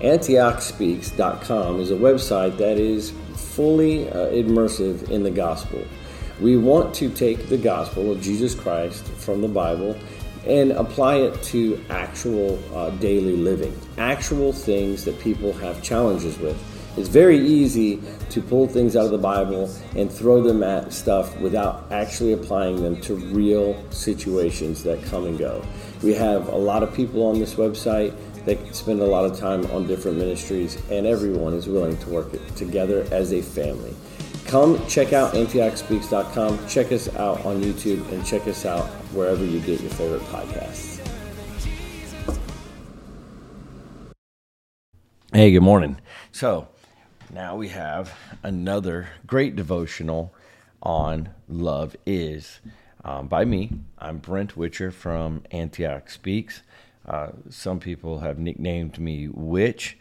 AntiochSpeaks.com is a website that is fully uh, immersive in the gospel. We want to take the gospel of Jesus Christ from the Bible and apply it to actual uh, daily living, actual things that people have challenges with. It's very easy to pull things out of the Bible and throw them at stuff without actually applying them to real situations that come and go. We have a lot of people on this website that spend a lot of time on different ministries, and everyone is willing to work together as a family. Come check out AntiochSpeaks.com, check us out on YouTube, and check us out wherever you get your favorite podcasts. Hey, good morning. So, now we have another great devotional on Love Is um, by me. I'm Brent Whitcher from Antioch Speaks. Uh, some people have nicknamed me Witch,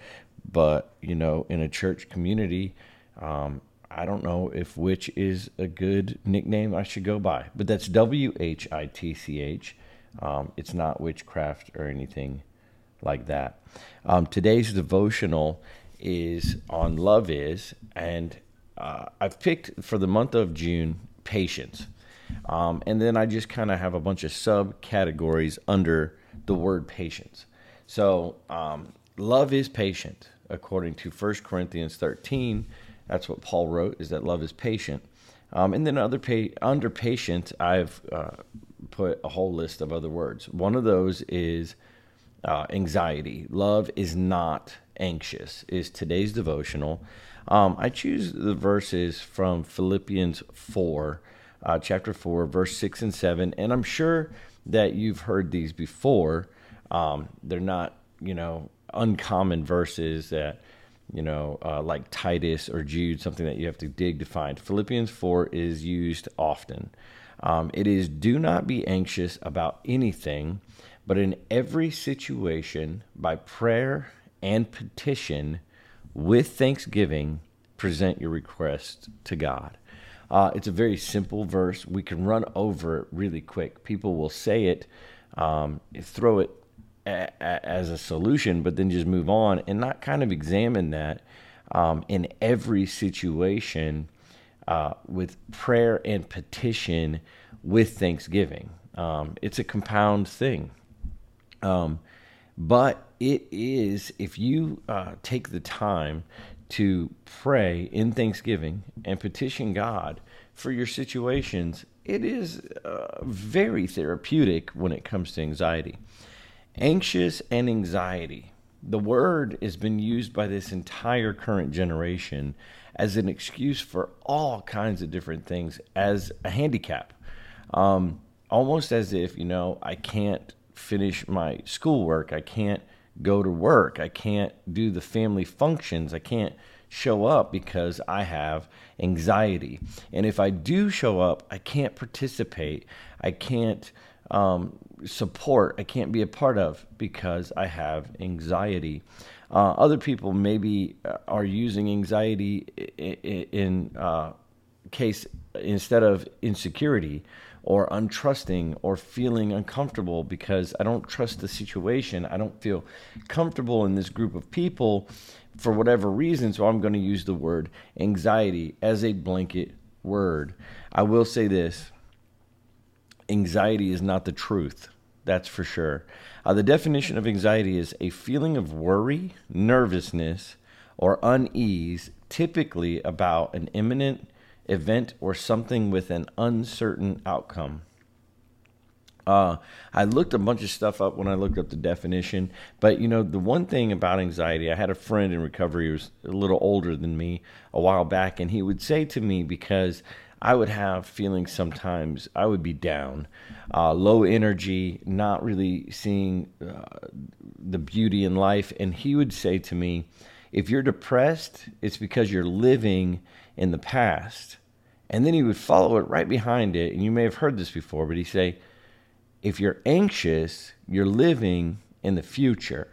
but you know, in a church community, um, I don't know if Witch is a good nickname I should go by, but that's W H I T C H. Um, it's not witchcraft or anything like that. Um, today's devotional is on Love Is, and uh, I've picked for the month of June patience. Um, and then I just kind of have a bunch of subcategories under the word patience. So, um, love is patient, according to 1 Corinthians 13. That's what Paul wrote, is that love is patient. Um, and then other pa- under patient, I've uh, put a whole list of other words. One of those is uh, anxiety. Love is not anxious, is today's devotional. Um, I choose the verses from Philippians 4, uh, chapter 4, verse 6 and 7. And I'm sure that you've heard these before. Um, they're not, you know, uncommon verses that, you know, uh, like Titus or Jude, something that you have to dig to find. Philippians 4 is used often. Um, it is do not be anxious about anything, but in every situation, by prayer and petition, with thanksgiving, present your request to God. Uh, it's a very simple verse. We can run over it really quick. People will say it, um, throw it a, a, as a solution, but then just move on and not kind of examine that um, in every situation uh, with prayer and petition with thanksgiving. Um, it's a compound thing. Um, but it is, if you uh, take the time to pray in thanksgiving and petition God for your situations, it is uh, very therapeutic when it comes to anxiety. Anxious and anxiety. The word has been used by this entire current generation as an excuse for all kinds of different things, as a handicap. Um, almost as if, you know, I can't finish my schoolwork. I can't go to work. I can't do the family functions. I can't show up because I have anxiety. And if I do show up, I can't participate. I can't um, support. I can't be a part of because I have anxiety. Uh, other people maybe uh, are using anxiety in, in uh, case instead of insecurity or untrusting or feeling uncomfortable because I don't trust the situation. I don't feel comfortable in this group of people for whatever reason. So I'm going to use the word anxiety as a blanket word. I will say this anxiety is not the truth. That's for sure. Uh, the definition of anxiety is a feeling of worry, nervousness, or unease, typically about an imminent event, or something with an uncertain outcome. Uh, I looked a bunch of stuff up when I looked up the definition, but you know, the one thing about anxiety, I had a friend in recovery who was a little older than me a while back, and he would say to me, because I would have feelings sometimes, I would be down, uh, low energy, not really seeing uh, the beauty in life, and he would say to me, if you're depressed, it's because you're living in the past. And then he would follow it right behind it. And you may have heard this before, but he'd say, if you're anxious, you're living in the future.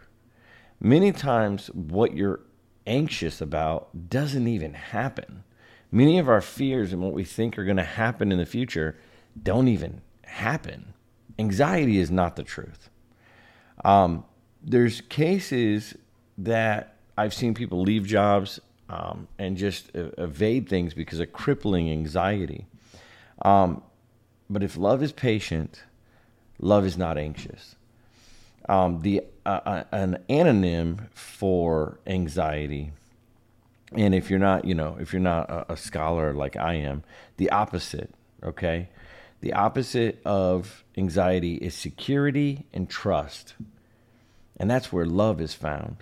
Many times, what you're anxious about doesn't even happen. Many of our fears and what we think are going to happen in the future don't even happen. Anxiety is not the truth. Um, there's cases that I've seen people leave jobs um, and just evade things because of crippling anxiety. Um, but if love is patient, love is not anxious. Um, the uh, an anonym for anxiety, and if you're not, you know, if you're not a, a scholar like I am, the opposite. Okay, the opposite of anxiety is security and trust, and that's where love is found.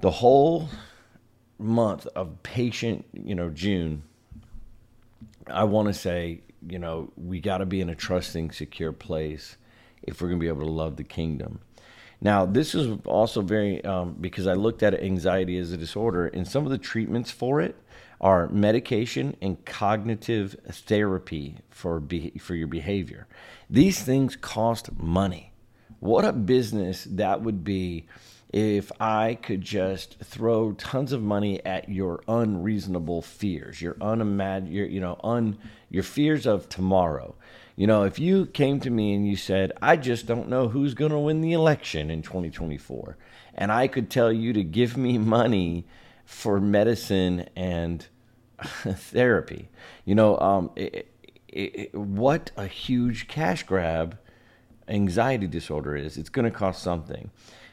The whole month of patient, you know, June, I want to say, you know, we got to be in a trusting, secure place if we're going to be able to love the kingdom. Now, this is also very, um, because I looked at anxiety as a disorder, and some of the treatments for it are medication and cognitive therapy for, be, for your behavior. These things cost money. What a business that would be if I could just throw tons of money at your unreasonable fears, your unimag- your you know un your fears of tomorrow. You know, if you came to me and you said, "I just don't know who's going to win the election in 2024," and I could tell you to give me money for medicine and therapy, you know, um, it, it, it, what a huge cash grab anxiety disorder is. It's going to cost something.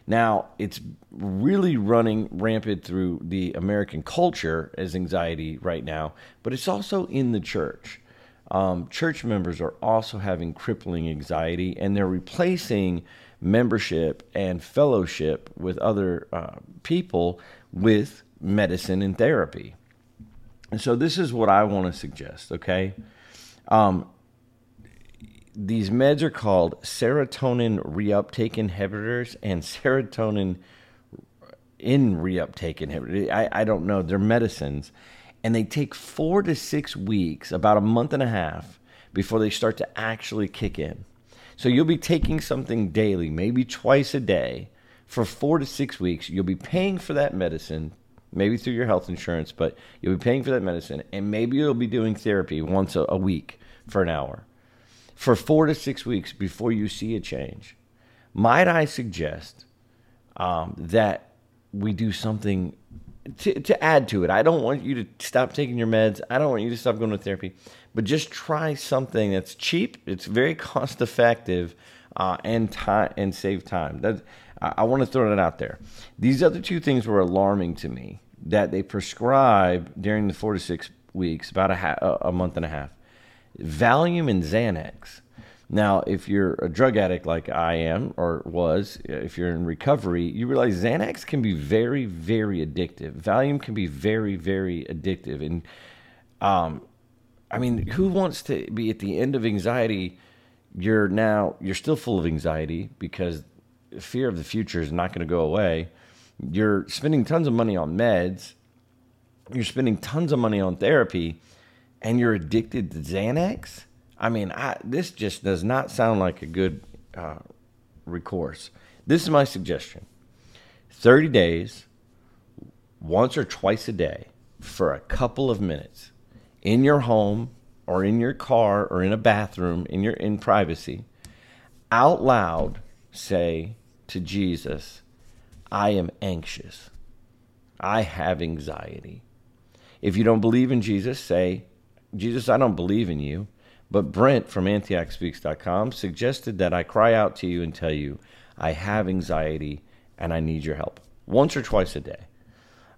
Now, it's really running rampant through the American culture as anxiety right now, but it's also in the church. Um, church members are also having crippling anxiety, and they're replacing membership and fellowship with other uh, people with medicine and therapy. And so, this is what I want to suggest, okay? Um, these meds are called serotonin reuptake inhibitors and serotonin in reuptake inhibitors. I, I don't know. They're medicines. And they take four to six weeks, about a month and a half, before they start to actually kick in. So you'll be taking something daily, maybe twice a day, for four to six weeks. You'll be paying for that medicine, maybe through your health insurance, but you'll be paying for that medicine. And maybe you'll be doing therapy once a, a week for an hour for four to six weeks before you see a change. Might I suggest um, that we do something to, to add to it? I don't want you to stop taking your meds. I don't want you to stop going to therapy, but just try something that's cheap. It's very cost effective uh, and time and save time. That I, I want to throw that out there. These other two things were alarming to me that they prescribe during the four to six weeks, about a, ha- a month and a half. Valium and Xanax. Now, if you're a drug addict like I am or was, if you're in recovery, you realize Xanax can be very, very addictive. Valium can be very, very addictive. And, um, I mean, who wants to be at the end of anxiety? You're now, you're still full of anxiety because fear of the future is not going to go away. You're spending tons of money on meds. You're spending tons of money on therapy and you're addicted to Xanax, I mean, I, this just does not sound like a good uh, recourse. This is my suggestion. 30 days, once or twice a day, for a couple of minutes in your home or in your car or in a bathroom in your in privacy out loud say to Jesus I am anxious. I have anxiety. If you don't believe in Jesus say Jesus, I don't believe in you. But Brent from AntiochSpeaks.com suggested that I cry out to you and tell you, I have anxiety and I need your help once or twice a day.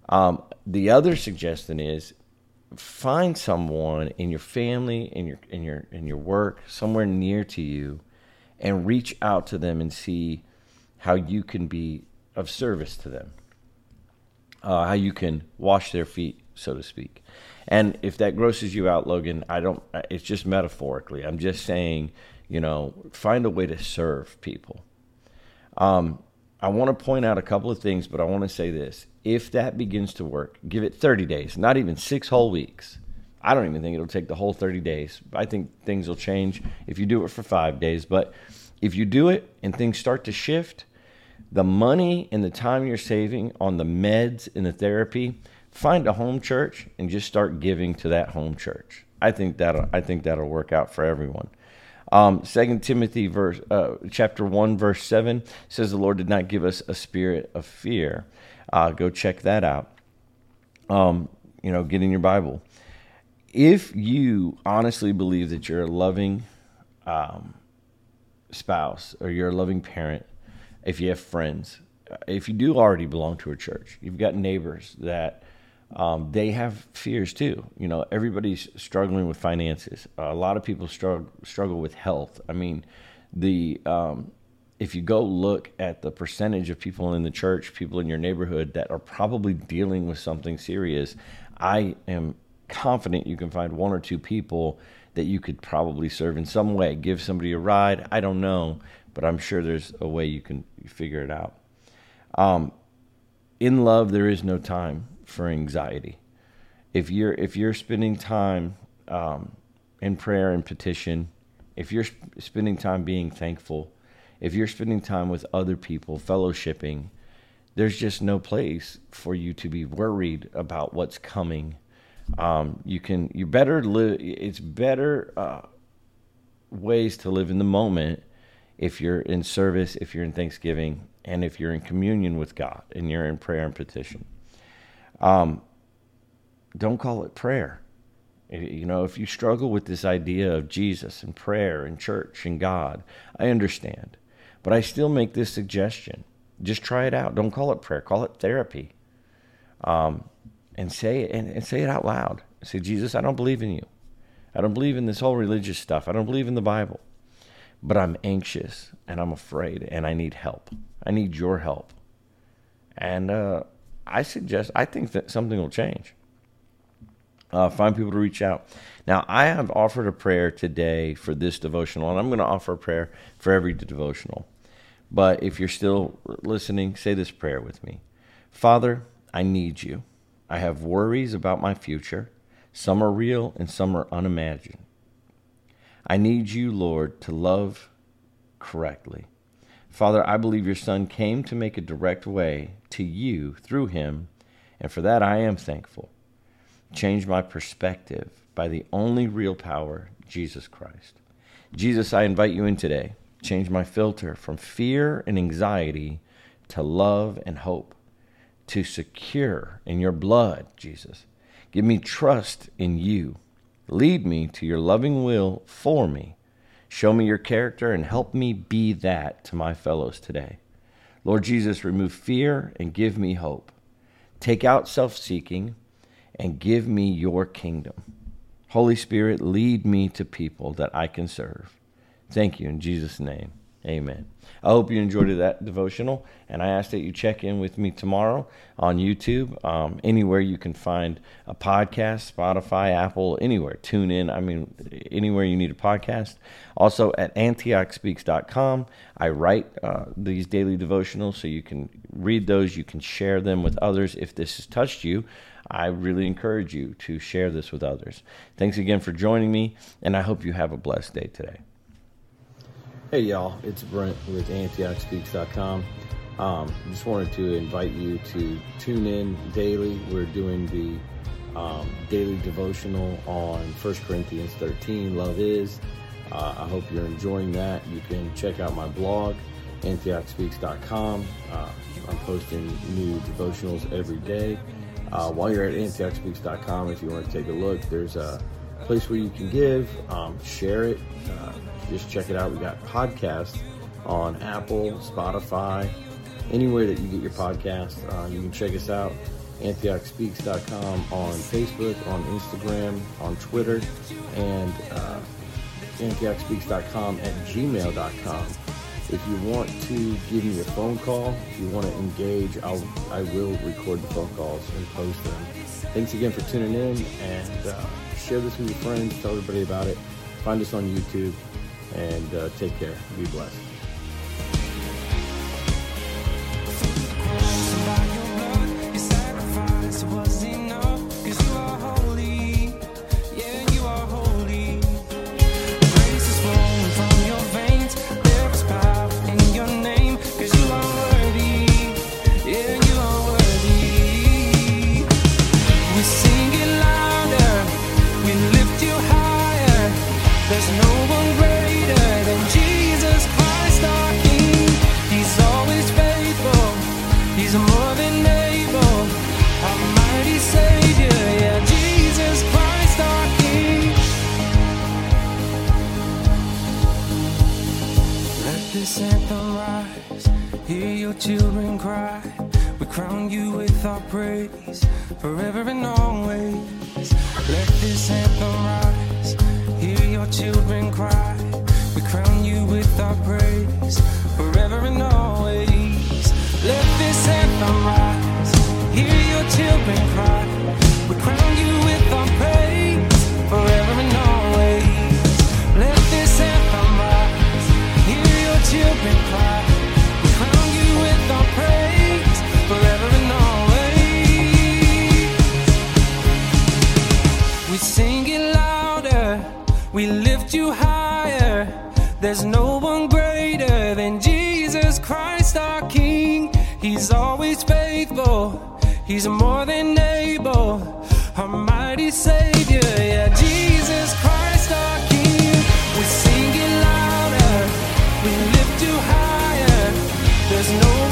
Um, the other suggestion is find someone in your family, in your in your in your work, somewhere near to you, and reach out to them and see how you can be of service to them. Uh, how you can wash their feet, so to speak. And if that grosses you out, Logan, I don't. It's just metaphorically. I'm just saying, you know, find a way to serve people. Um, I want to point out a couple of things, but I want to say this: if that begins to work, give it 30 days, not even six whole weeks. I don't even think it'll take the whole 30 days. I think things will change if you do it for five days. But if you do it and things start to shift, the money and the time you're saving on the meds and the therapy find a home church and just start giving to that home church. I think that I think that'll work out for everyone. Um, Second Timothy verse uh, chapter one verse seven says the Lord did not give us a spirit of fear. Uh, go check that out. Um, you know, get in your Bible. If you honestly believe that you're a loving um, spouse or you're a loving parent, if you have friends, if you do already belong to a church, you've got neighbors that um, they have fears too. You know, everybody's struggling with finances. A lot of people struggle struggle with health. I mean, the um, if you go look at the percentage of people in the church, people in your neighborhood that are probably dealing with something serious, I am confident you can find one or two people that you could probably serve in some way. Give somebody a ride. I don't know, but I'm sure there's a way you can figure it out. Um, in love, there is no time for anxiety. If you're if you're spending time um, in prayer and petition, if you're sp- spending time being thankful, if you're spending time with other people, fellowshipping, there's just no place for you to be worried about what's coming. Um, you can you better live. It's better uh, ways to live in the moment if you're in service, if you're in Thanksgiving, and if you're in communion with God and you're in prayer and petition. Um, don't call it prayer. You know, if you struggle with this idea of Jesus and prayer and church and God, I understand. But I still make this suggestion. Just try it out. Don't call it prayer, call it therapy. Um, and say it and, and say it out loud. Say, Jesus, I don't believe in you. I don't believe in this whole religious stuff. I don't believe in the Bible. But I'm anxious and I'm afraid and I need help. I need your help. And uh, I suggest, I think that something will change. Uh, find people to reach out. Now, I have offered a prayer today for this devotional, and I'm going to offer a prayer for every devotional. But if you're still listening, say this prayer with me Father, I need you. I have worries about my future. Some are real and some are unimagined. I need you, Lord, to love correctly. Father, I believe your Son came to make a direct way to you through him, and for that I am thankful. Change my perspective by the only real power, Jesus Christ. Jesus, I invite you in today. Change my filter from fear and anxiety to love and hope, to secure in your blood, Jesus. Give me trust in you. Lead me to your loving will for me. Show me your character and help me be that to my fellows today. Lord Jesus, remove fear and give me hope. Take out self seeking and give me your kingdom. Holy Spirit, lead me to people that I can serve. Thank you in Jesus' name. Amen. I hope you enjoyed that devotional, and I ask that you check in with me tomorrow on YouTube, um, anywhere you can find a podcast, Spotify, Apple, anywhere. Tune in. I mean, anywhere you need a podcast. Also at antiochspeaks.com, I write uh, these daily devotionals so you can read those, you can share them with others. If this has touched you, I really encourage you to share this with others. Thanks again for joining me, and I hope you have a blessed day today. Hey y'all, it's Brent with AntiochSpeaks.com. Um, just wanted to invite you to tune in daily. We're doing the um, daily devotional on 1 Corinthians 13, Love Is. Uh, I hope you're enjoying that. You can check out my blog, AntiochSpeaks.com. Uh, I'm posting new devotionals every day. Uh, while you're at AntiochSpeaks.com, if you want to take a look, there's a place where you can give, um, share it. Just check it out. We got podcasts on Apple, Spotify, anywhere that you get your podcast. Uh, you can check us out. AntiochSpeaks.com on Facebook, on Instagram, on Twitter, and uh, AntiochSpeaks.com at gmail.com. If you want to give me a phone call, if you want to engage, I'll, I will record the phone calls and post them. Thanks again for tuning in and uh, share this with your friends. Tell everybody about it. Find us on YouTube and uh, take care. Be blessed. Anthem rise, hear your children cry. We crown you with our praise, forever and always. Let this anthem rise, hear your children cry. We crown you with our praise, forever and always. Let this anthem rise, hear your children cry. We crown you with our praise, forever and always. Children cry. We crown you with our praise, forever and always. We sing it louder, we lift you higher. There's no one greater than Jesus Christ our King. He's always faithful, He's more than able, our mighty Savior. Yeah, Jesus Christ our There's no